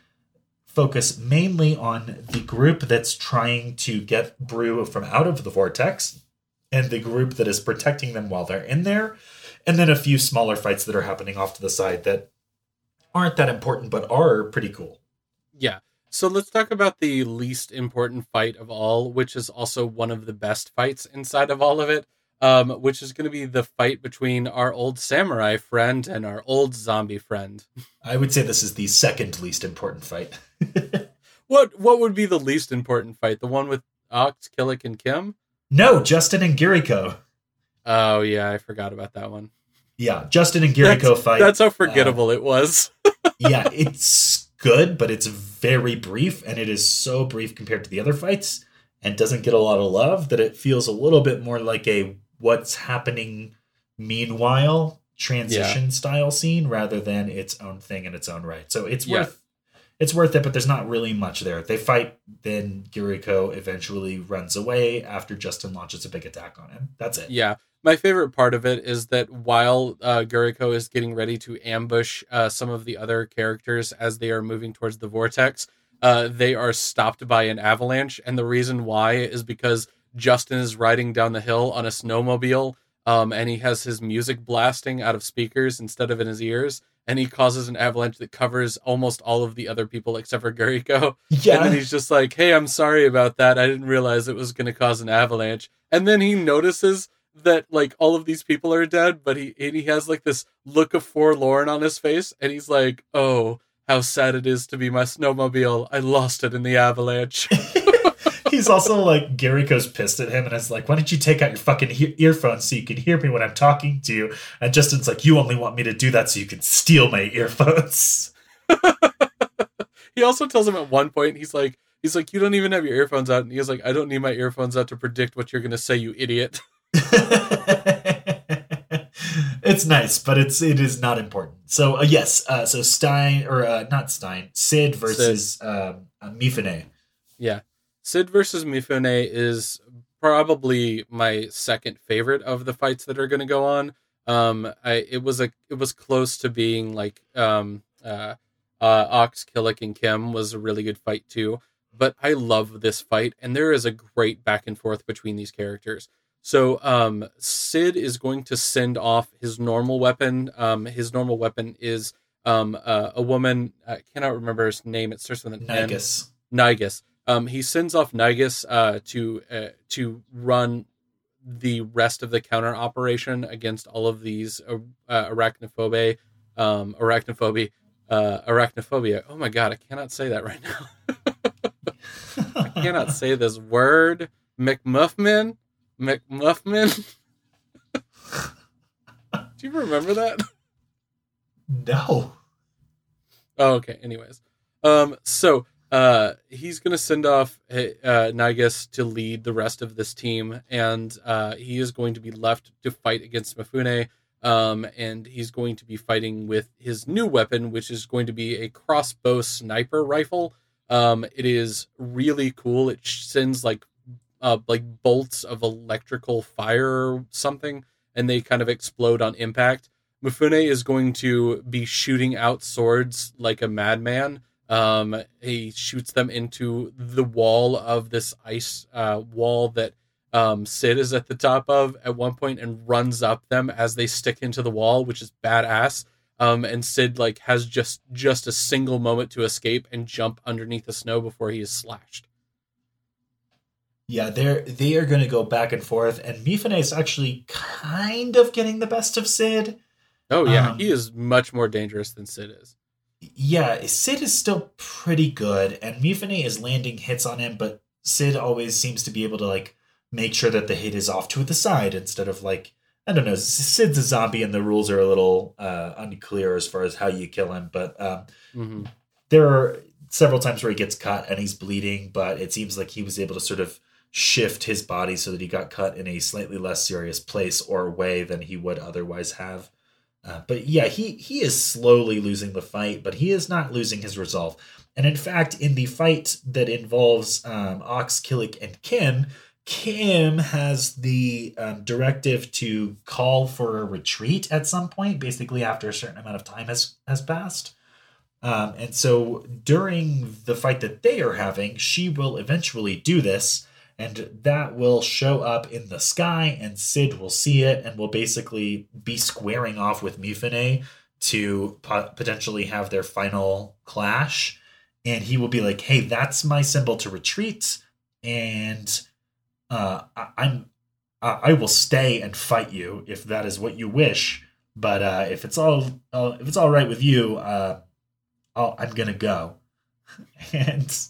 focus mainly on the group that's trying to get Brew from out of the vortex and the group that is protecting them while they're in there, and then a few smaller fights that are happening off to the side that aren't that important but are pretty cool. Yeah. So let's talk about the least important fight of all, which is also one of the best fights inside of all of it, um, which is going to be the fight between our old samurai friend and our old zombie friend. I would say this is the second least important fight. *laughs* what what would be the least important fight? The one with Ox, Kilik, and Kim? No, Justin and Giriko. Oh yeah, I forgot about that one. Yeah, Justin and Giriko that's, fight. That's how forgettable uh, it was. *laughs* yeah, it's good, but it's very brief, and it is so brief compared to the other fights, and doesn't get a lot of love that it feels a little bit more like a what's happening meanwhile transition yeah. style scene rather than its own thing in its own right. So it's yeah. worth it's worth it, but there's not really much there. They fight, then Giriko eventually runs away after Justin launches a big attack on him. That's it. Yeah. My favorite part of it is that while uh, Giriko is getting ready to ambush uh, some of the other characters as they are moving towards the vortex, uh, they are stopped by an avalanche. And the reason why is because Justin is riding down the hill on a snowmobile um, and he has his music blasting out of speakers instead of in his ears and he causes an avalanche that covers almost all of the other people except for Giriko. *laughs* Yeah. And then he's just like, hey, I'm sorry about that. I didn't realize it was going to cause an avalanche. And then he notices that like all of these people are dead, but he he has like this look of forlorn on his face, and he's like, "Oh, how sad it is to be my snowmobile. I lost it in the avalanche." *laughs* *laughs* he's also like Giriko's pissed at him and is like, "Why don't you take out your fucking he- earphones so you can hear me when I'm talking to you?" And Justin's like, "You only want me to do that so you can steal my earphones." *laughs* he also tells him at one point, he's like, "He's like, you don't even have your earphones out," and he's like, "I don't need my earphones out to predict what you're gonna say, you idiot." *laughs* it's nice, but it's it is not important. So uh, yes, uh, so Stein or uh, not Stein, Sid versus Sid. Um, uh, Mifune. Yeah, Sid versus Mifune is probably my second favorite of the fights that are going to go on. Um, I it was a it was close to being like um uh, uh Ox Kilik and Kim was a really good fight too. But I love this fight, and there is a great back and forth between these characters. So um, Sid is going to send off his normal weapon. Um, his normal weapon is um, uh, a woman. I cannot remember his name. It starts with an Nygus. N. Nygus. Um, he sends off Nygus uh, to uh, to run the rest of the counter operation against all of these uh, uh arachnophobe, um, arachnophobia, uh, arachnophobia. Oh my god, I cannot say that right now. *laughs* I cannot say this word. McMuffman, McMuffman. *laughs* Do you remember that? No. Oh, okay. Anyways, um, so uh, he's going to send off uh, Nygus to lead the rest of this team, and uh, he is going to be left to fight against Mifune. Um, and he's going to be fighting with his new weapon, which is going to be a crossbow sniper rifle. Um, it is really cool. It sends like uh, like bolts of electrical fire or something, and they kind of explode on impact. Mifune is going to be shooting out swords like a madman um, he shoots them into the wall of this ice uh, wall that um, Sid is at the top of at one point and runs up them as they stick into the wall, which is badass. Um, and Sid like has just just a single moment to escape and jump underneath the snow before he is slashed. Yeah, they're they are going to go back and forth, and Mifune is actually kind of getting the best of Sid. Oh yeah, um, he is much more dangerous than Sid is yeah, Sid is still pretty good, and Mifune is landing hits on him, but Sid always seems to be able to like make sure that the hit is off to the side instead of like I don't know. Sid's a zombie, and the rules are a little uh, unclear as far as how you kill him. But um, mm-hmm. there are several times where he gets cut and he's bleeding, but it seems like he was able to sort of shift his body so that he got cut in a slightly less serious place or way than he would otherwise have. Uh, but yeah, he he is slowly losing the fight, but he is not losing his resolve. And in fact, in the fight that involves um, Ox, Kilik, and Kim, Kim has the um, directive to call for a retreat at some point, basically after a certain amount of time has has passed. Um, and so during the fight that they are having, she will eventually do this. And that will show up in the sky, and Sid will see it and will basically be squaring off with Mifune to po- potentially have their final clash. And he will be like, "Hey, that's my symbol to retreat, and uh, I- I'm I will stay and fight you if that is what you wish. But uh, if it's all if it's all right with you, uh, I'll, I'm gonna go." *laughs* and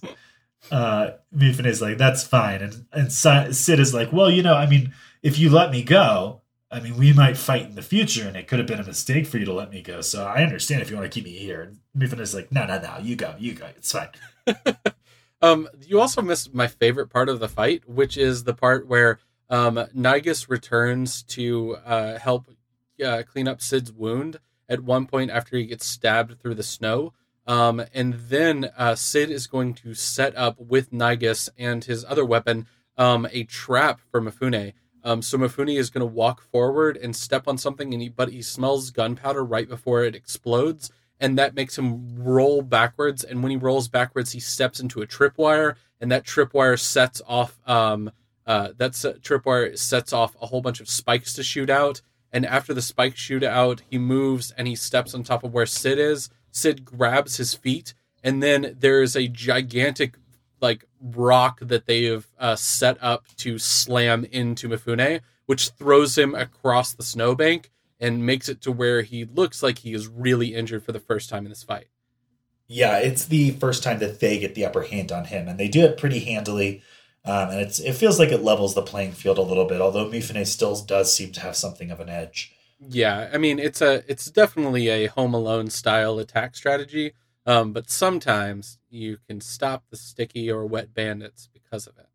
uh, Mifune is like, "That's fine," and and Sid is like, "Well, you know, I mean, if you let me go, I mean, we might fight in the future, and it could have been a mistake for you to let me go. So I understand if you want to keep me here." And Mifune is like, "No, no, no, you go, you go, it's fine." *laughs* um, you also missed my favorite part of the fight, which is the part where um, Nygus returns to uh, help uh, clean up Sid's wound at one point after he gets stabbed through the snow. Um, and then uh, Sid is going to set up with Nygus and his other weapon um, a trap for Mifune. Um, so Mifune is going to walk forward and step on something, and he, but he smells gunpowder right before it explodes, and that makes him roll backwards. And when he rolls backwards, he steps into a tripwire, and that tripwire sets off um, uh, that tripwire sets off a whole bunch of spikes to shoot out. And after the spikes shoot out, he moves and he steps on top of where Sid is. Sid grabs his feet, and then there's a gigantic like rock that they have uh, set up to slam into Mifune, which throws him across the snowbank and makes it to where he looks like he is really injured for the first time in this fight. Yeah, it's the first time that they get the upper hand on him, and they do it pretty handily. Um, and it's it feels like it levels the playing field a little bit, although Mifune still does seem to have something of an edge. Yeah, I mean it's a it's definitely a Home Alone style attack strategy, um, but sometimes you can stop the sticky or wet bandits because of it.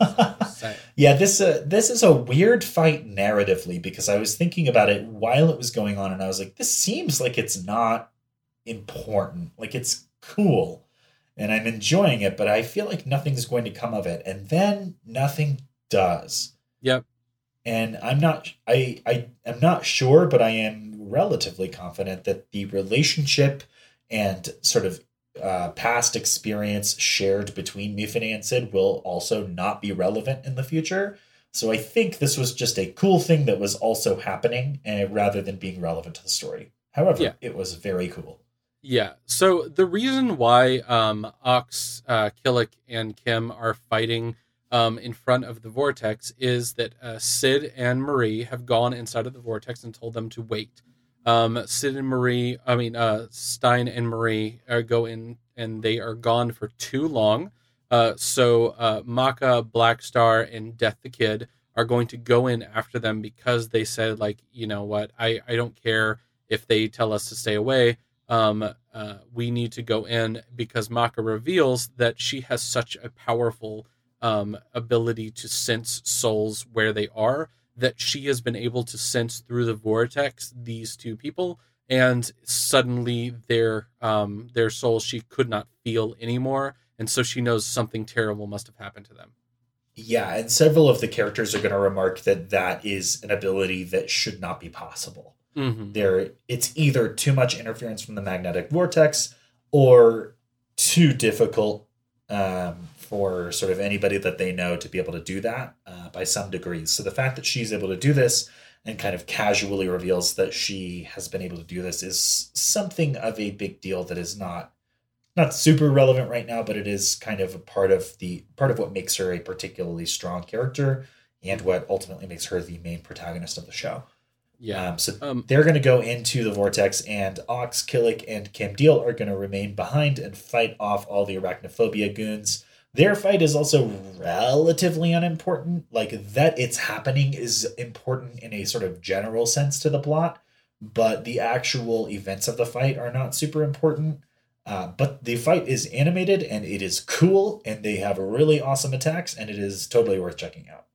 *laughs* yeah, this uh, this is a weird fight narratively because I was thinking about it while it was going on, and I was like, this seems like it's not important, like it's cool and I'm enjoying it, but I feel like nothing's going to come of it. And then nothing does. Yep. And I'm not I I am not sure, but I am relatively confident that the relationship and sort of uh, past experience shared between Mifune and Sid will also not be relevant in the future. So I think this was just a cool thing that was also happening, uh, rather than being relevant to the story. However, yeah. it was very cool. Yeah. So the reason why um, Ox, uh, Kilik, and Kim are fighting um, in front of the vortex is that uh, Sid and Marie have gone inside of the vortex and told them to wait. Um, Sid and Marie, I mean uh, Stein and Marie, are uh, go in and they are gone for too long. Uh, so uh, Maka, Black Star, and Death the Kid are going to go in after them because they said like, you know what, I I don't care if they tell us to stay away um, uh, we need to go in because Maka reveals that she has such a powerful um, ability to sense souls where they are that she has been able to sense through the vortex these two people and suddenly their um, their souls she could not feel anymore and so she knows something terrible must have happened to them yeah and several of the characters are going to remark that that is an ability that should not be possible Mm-hmm. There, it's either too much interference from the magnetic vortex or too difficult um, for sort of anybody that they know to be able to do that uh, by some degrees. So the fact that she's able to do this and kind of casually reveals that she has been able to do this is something of a big deal that is not not super relevant right now, but it is kind of a part of the part of what makes her a particularly strong character and what ultimately makes her the main protagonist of the show. Yeah. Um, so um, they're going to go into the vortex, and Ox, Kilik, and Kim Diehl are going to remain behind and fight off all the arachnophobia goons. Their fight is also relatively unimportant. Like that, it's happening is important in a sort of general sense to the plot, but the actual events of the fight are not super important. Uh, but the fight is animated and it is cool, and they have really awesome attacks, and it is totally worth checking out.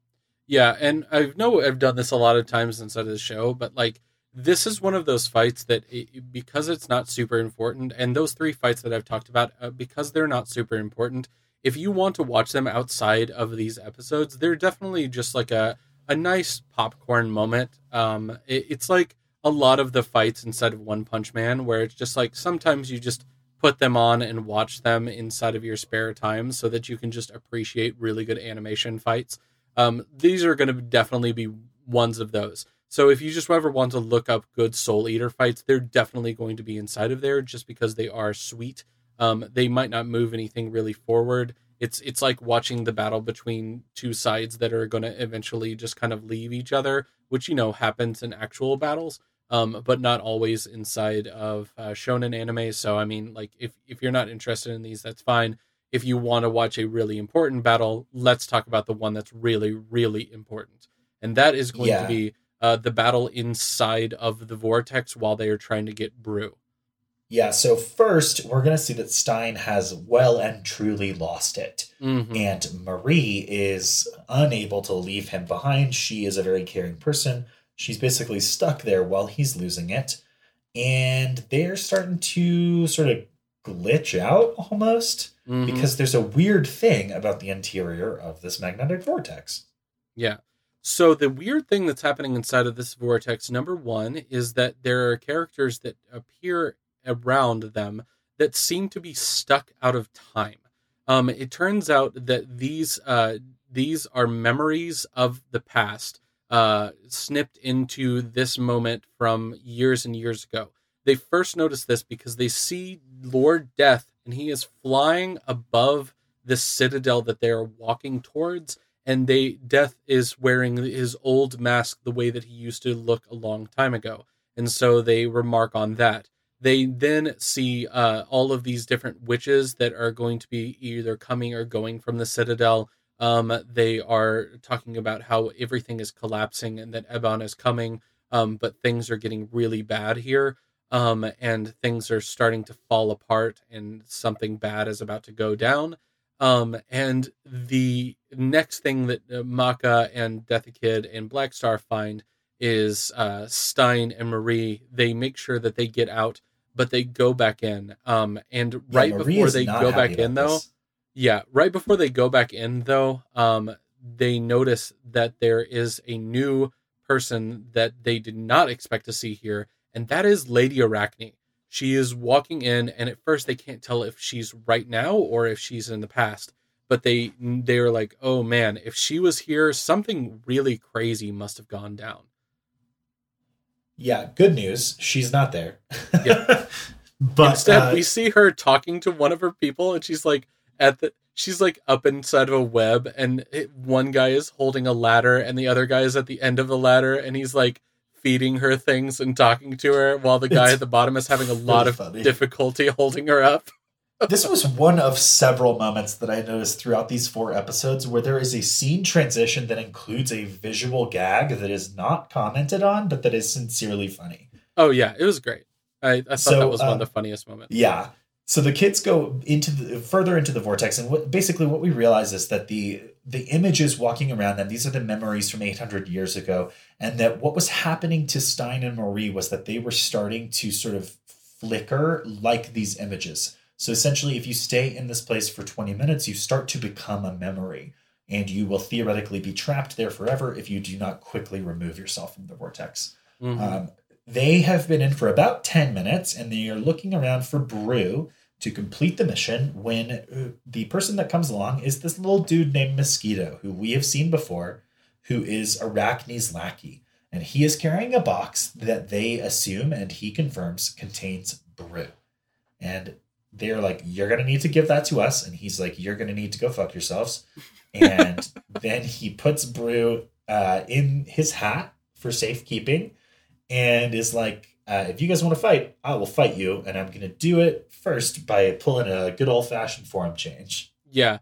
Yeah, and I know I've done this a lot of times inside of the show, but like this is one of those fights that it, because it's not super important, and those three fights that I've talked about uh, because they're not super important. If you want to watch them outside of these episodes, they're definitely just like a a nice popcorn moment. Um, it, it's like a lot of the fights inside of One Punch Man, where it's just like sometimes you just put them on and watch them inside of your spare time so that you can just appreciate really good animation fights. Um, these are going to definitely be ones of those. So if you just ever want to look up good Soul Eater fights, they're definitely going to be inside of there just because they are sweet. Um, they might not move anything really forward. It's it's like watching the battle between two sides that are going to eventually just kind of leave each other, which you know happens in actual battles, um, but not always inside of uh, shonen anime. So I mean, like if if you're not interested in these, that's fine. If you want to watch a really important battle, let's talk about the one that's really really important, and that is going Yeah. to be uh, the battle inside of the vortex while they are trying to get brew. Yeah, so first, we're going to see that Stein has well and truly lost it. Mhm. And Marie is unable to leave him behind. She is a very caring person. She's basically stuck there while he's losing it. And they're starting to sort of glitch out almost Mhm. because there's a weird thing about the interior of this magnetic vortex. Yeah. So the weird thing that's happening inside of this vortex, number one, is that there are characters that appear around them that seem to be stuck out of time. Um, it turns out that these uh, these are memories of the past, uh, snipped into this moment from years and years ago. They first notice this because they see Lord Death, and he is flying above this citadel that they are walking towards and they death is wearing his old mask the way that he used to look a long time ago and so they remark on that they then see uh, all of these different witches that are going to be either coming or going from the citadel um, they are talking about how everything is collapsing and that Eibon is coming um, but things are getting really bad here um, and things are starting to fall apart and something bad is about to go down um, and the next thing that uh, Maka and Death Kid and Black Star find is uh, Stein and Marie. They make sure that they get out, but they go back in. Um, and right before they go back in, though, this. yeah, right before they go back in, though, um, they notice that there is a new person that they did not expect to see here, and that is Lady Arachne. She is walking in, and at first they can't tell if she's right now or if she's in the past. But they they are like, oh man, if she was here, something really crazy must have gone down. Yeah, good news. She's not there. Yeah. *laughs* but Instead, uh, we see her talking to one of her people, and she's like at the she's like up inside of a web, and it, one guy is holding a ladder, and the other guy is at the end of the ladder, and he's like feeding her things and talking to her, while the guy at the bottom is having a lot really of funny. difficulty *laughs* holding her up. This was one of several moments that I noticed throughout these four episodes where there is a scene transition that includes a visual gag that is not commented on, but that is sincerely funny. Oh yeah, it was great. I, I thought So, that was one of um, the funniest moments. Yeah. So the kids go into the further into the vortex, and what, basically what we realize is that the the images walking around them, these are the memories from 800 years ago, and that what was happening to Stein and Marie was that they were starting to sort of flicker like these images. So essentially, if you stay in this place for 20 minutes, you start to become a memory, and you will theoretically be trapped there forever if you do not quickly remove yourself from the vortex. Mhm. Um, they have been in for about 10 minutes and they are looking around for Brew to complete the mission when uh, the person that comes along is this little dude named Mosquito, who we have seen before, who is Arachne's lackey. And he is carrying a box that they assume and he confirms contains Brew. And they're like, You're going to need to give that to us. And he's like, You're going to need to go fuck yourselves. And *laughs* then he puts Brew uh, in his hat for safekeeping and is like, uh, if you guys want to fight, I will fight you, and I'm gonna do it first by pulling a good old fashioned form change. Yeah.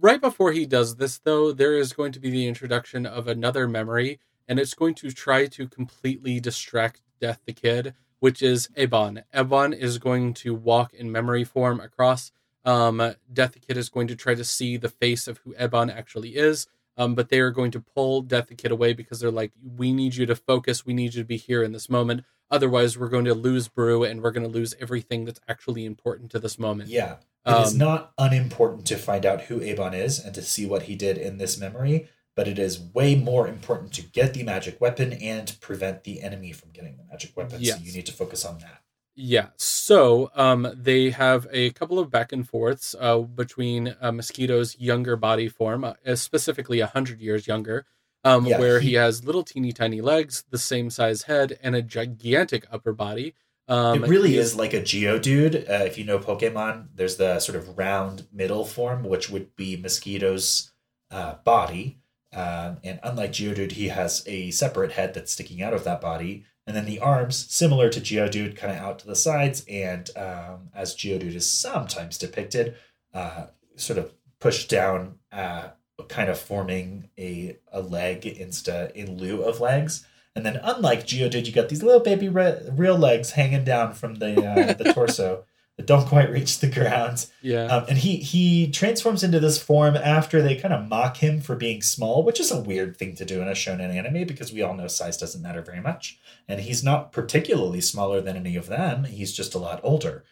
Right before he does this, though, there is going to be the introduction of another memory, and it's going to try to completely distract Death the Kid, which is Eibon. Eibon is going to walk in memory form across. Um, Death the Kid is going to try to see the face of who Eibon actually is, um, but they are going to pull Death the Kid away because they're like, we need you to focus. We need you to be here in this moment. Otherwise, we're going to lose Brew and we're going to lose everything that's actually important to this moment. Yeah, it is Um, not unimportant to find out who Eibon is and to see what he did in this memory, but it is way more important to get the magic weapon and prevent the enemy from getting the magic weapon. Yes. So you need to focus on that. Yeah. So um, they have a couple of back and forths uh, between uh, Mosquito's younger body form, uh, specifically 100 years younger, um, yeah, where he... he... has little teeny tiny legs, the same size head, and a gigantic upper body. Um, it really is like a Geodude. Uh, if you know Pokemon, there's the sort of round middle form, which would be Mosquito's uh, body. Um, and unlike Geodude, he has a separate head that's sticking out of that body. And then the arms, similar to Geodude, kind of out to the sides, and um, as Geodude is sometimes depicted, uh, sort of pushed down, uh, kind of forming a, a leg insta in lieu of legs. And then, unlike Geodude, you got these little baby re- real legs hanging down from the uh, the *laughs* torso that don't quite reach the ground. Yeah. Um, and he he transforms into this form after they kind of mock him for being small, which is a weird thing to do in a shonen anime because we all know size doesn't matter very much. And he's not particularly smaller than any of them. He's just a lot older.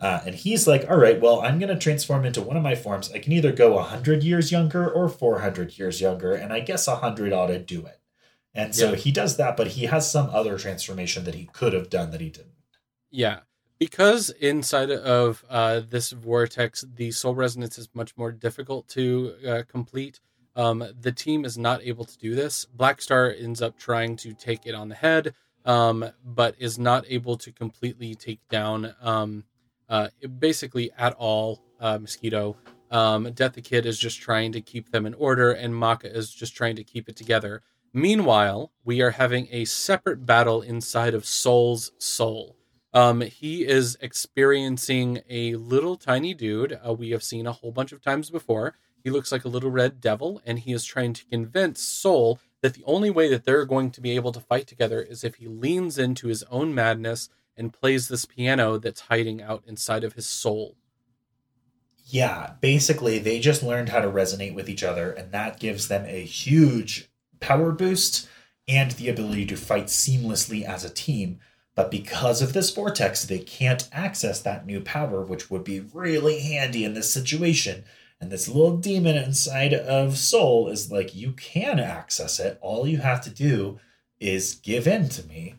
Uh, and he's like, all right, well, I'm going to transform into one of my forms. I can either go 100 years younger or 400 years younger. And I guess 100 ought to do it. And so yeah. he does that, but he has some other transformation that he could have done that he didn't. Yeah because inside of uh, this vortex, the soul resonance is much more difficult to uh, complete. Um, the team is not able to do this. Black Star ends up trying to take it on the head, um, but is not able to completely take down, um, uh, basically at all, uh, Mosquito. Um, Death the Kid is just trying to keep them in order, and Maka is just trying to keep it together. Meanwhile, we are having a separate battle inside of Soul's soul. Um, he is experiencing a little tiny dude uh, we have seen a whole bunch of times before. He looks like a little red devil, and he is trying to convince Soul that the only way that they're going to be able to fight together is if he leans into his own madness and plays this piano that's hiding out inside of his soul. Yeah, basically, they just learned how to resonate with each other, and that gives them a huge power boost and the ability to fight seamlessly as a team but because of this vortex, they can't access that new power, which would be really handy in this situation. And this little demon inside of Soul is like, you can access it. All you have to do is give in to me.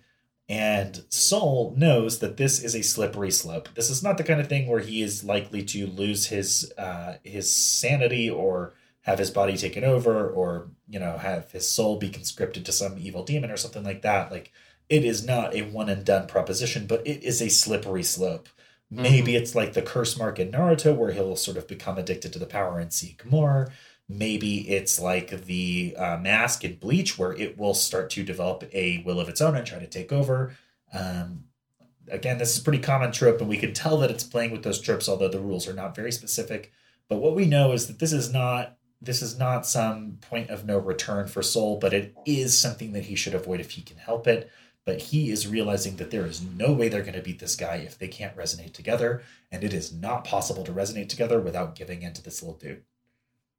And Soul knows that this is a slippery slope. This is not the kind of thing where he is likely to lose his uh, his sanity or have his body taken over or you know have his soul be conscripted to some evil demon or something like that. Like it is not a one and done proposition, but it is a slippery slope. Mm-hmm. Maybe it's like the curse mark in Naruto, where he'll sort of become addicted to the power and seek more. Maybe it's like the uh, mask in Bleach, where it will start to develop a will of its own and try to take over. Um, again, this is pretty common trope, and we can tell that it's playing with those tropes, although the rules are not very specific. But what we know is that this is not this is not some point of no return for Soul, but it is something that he should avoid if he can help it but he is realizing that there is no way they're going to beat this guy if they can't resonate together and it is not possible to resonate together without giving in to this little dude.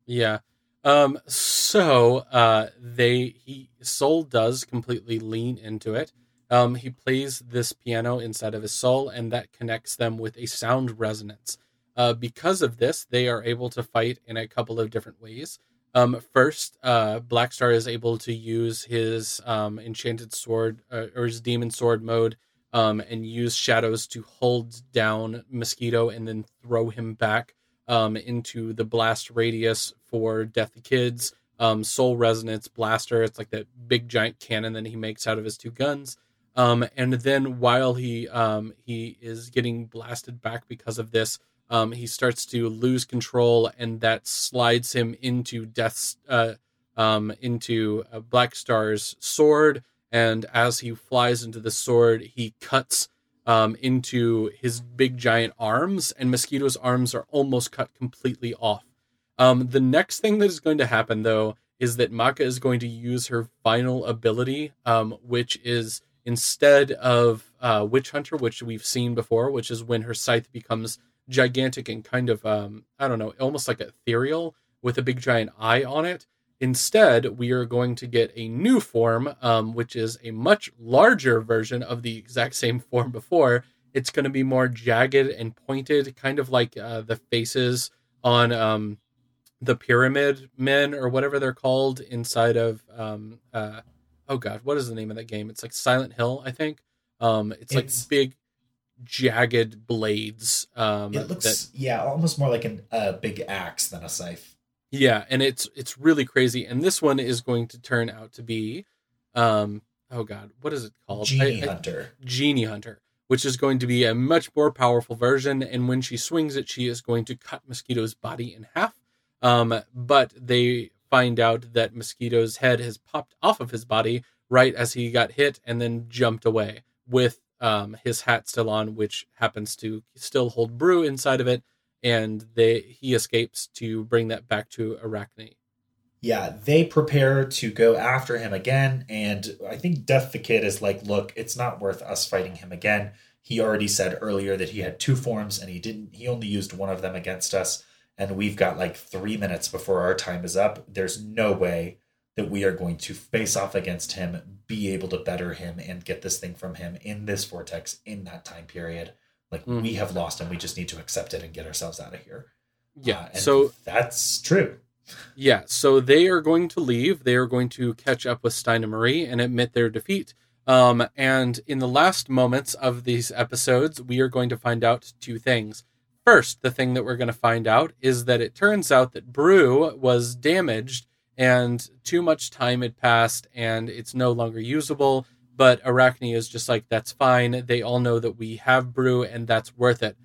Yeah. Um so uh they he soul does completely lean into it. Um he plays this piano inside of his soul and that connects them with a sound resonance. Uh because of this they are able to fight in a couple of different ways um, first, uh, Blackstar is able to use his um, enchanted sword uh, or his demon sword mode um, and use shadows to hold down Mosquito and then throw him back um, into the blast radius for Death Kids. Um, Soul Resonance Blaster. It's like that big giant cannon that he makes out of his two guns. Um, and then while he he is getting blasted back because of this, um, he starts to lose control, and that slides him into Death's uh, um, into uh, Black Star's sword. And as he flies into the sword, he cuts um, into his big giant arms, and Mosquito's arms are almost cut completely off. Um, the next thing that is going to happen, though, is that Maka is going to use her final ability, um, which is instead of uh, Witch Hunter, which we've seen before, which is when her scythe becomes gigantic and kind of um, I don't know, almost like ethereal with a big giant eye on it. Instead, we are going to get a new form, um, which is a much larger version of the exact same form before. It's going to be more jagged and pointed, kind of like uh, the faces on um, the Pyramid Men or whatever they're called inside of. Um, uh, oh God, what is the name of that game? It's like Silent Hill, I think. Um, it's, it's like big jagged blades. Um, It looks, that, yeah, almost more like an, a big axe than a scythe. yeah, and it's it's really crazy. And this one is going to turn out to be, um, oh god, what is it called? Genie I- I- Hunter. Genie Hunter, which is going to be a much more powerful version. And when she swings it, she is going to cut Mosquito's body in half. Um, but they find out that Mosquito's head has popped off of his body right as he got hit and then jumped away with um, his hat still on, which happens to still hold Brew inside of it. And they he escapes to bring that back to Arachne. Yeah, they prepare to go after him again. And I think Death the Kid is like, look, it's not worth us fighting him again. He already said earlier that he had two forms and he didn't, he only used one of them against us. And we've got like three minutes before our time is up. There's no way that we are going to face off against him, be able to better him, and get this thing from him in this vortex in that time period. Like, Mhm. we have lost and we just need to accept it and get ourselves out of here. Yeah. Uh, and so that's true. Yeah, so they are going to leave. They are going to catch up with Stein and Marie and admit their defeat. Um, and in the last moments of these episodes, we are going to find out two things. First, the thing that we're going to find out is that it turns out that Brew was damaged and too much time had passed and it's no longer usable. But Arachne is just like, that's fine. They all know that we have Brew and that's worth it.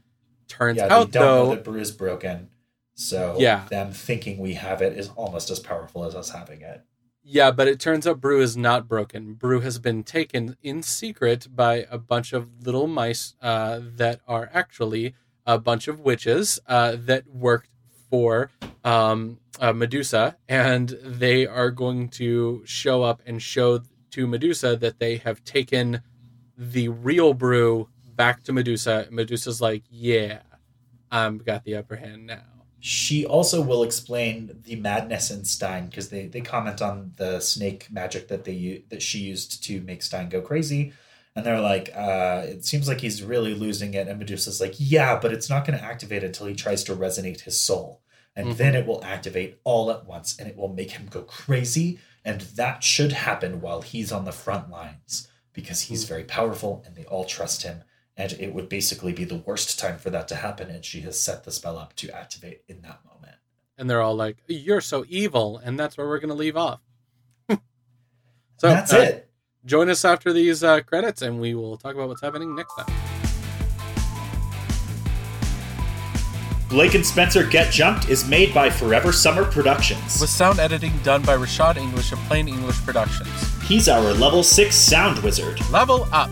Turns yeah, out, they don't though. know that Brew is broken. So Yeah. them thinking we have it is almost as powerful as us having it. Yeah, but it turns out Brew is not broken. Brew has been taken in secret by a bunch of little mice uh, that are actually a bunch of witches uh, that worked for um, uh, Medusa, and they are going to show up and show to Medusa that they have taken the real Brew back to Medusa. Medusa's like, "Yeah, I've got the upper hand now." She also will explain the madness in Stein because they, they comment on the snake magic that they that she used to make Stein go crazy, and they're like, uh, "It seems like he's really losing it." And Medusa's like, "Yeah, but it's not going to activate until he tries to resonate his soul, and Mhm. then it will activate all at once, and it will make him go crazy. And that should happen while he's on the front lines because he's very powerful, and they all trust him." And it would basically be the worst time for that to happen, and she has set the spell up to activate in that moment. and they're all like, "You're so evil," and that's where we're going to leave off. *laughs* so that's uh, it. Join us after these uh, credits, and we will talk about what's happening next time. Blake and Spencer Get Jumped is made by Forever Summer Productions. With sound editing done by Rashad English of Plain English Productions. He's our level 6 sound wizard. Level up.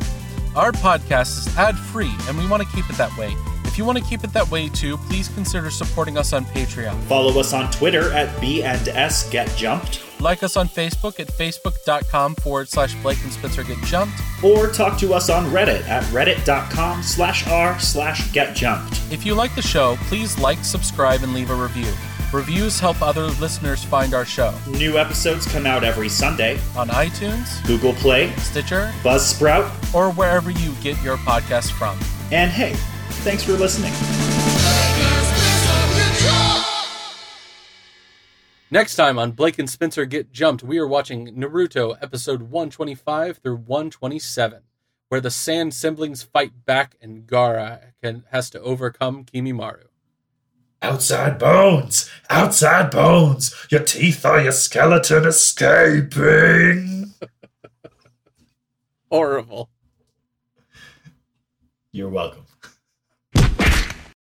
Our podcast is ad free, and we want to keep it that way. If you want to keep it that way too, please consider supporting us on Patreon. Follow us on Twitter at B and S Get Jumped, Like us on Facebook at facebook.com forward slash Blake and Spencer Get Jumped. or talk to us on Reddit at reddit.com slash r slash get jumped. If you like the show, please like, subscribe, and leave a review. Reviews help other listeners find our show New episodes come out every Sunday. on iTunes, Google Play, Stitcher, Buzzsprout, or wherever you get your podcast from. and hey, thanks for listening. Next time on Blake and Spencer Get Jumped, we are watching Naruto episode 125 through 127, where the Sand siblings fight back and Gaara can, has to overcome Kimimaro. Outside bones! Outside bones! Your teeth are your skeleton escaping! *laughs* Horrible. You're welcome.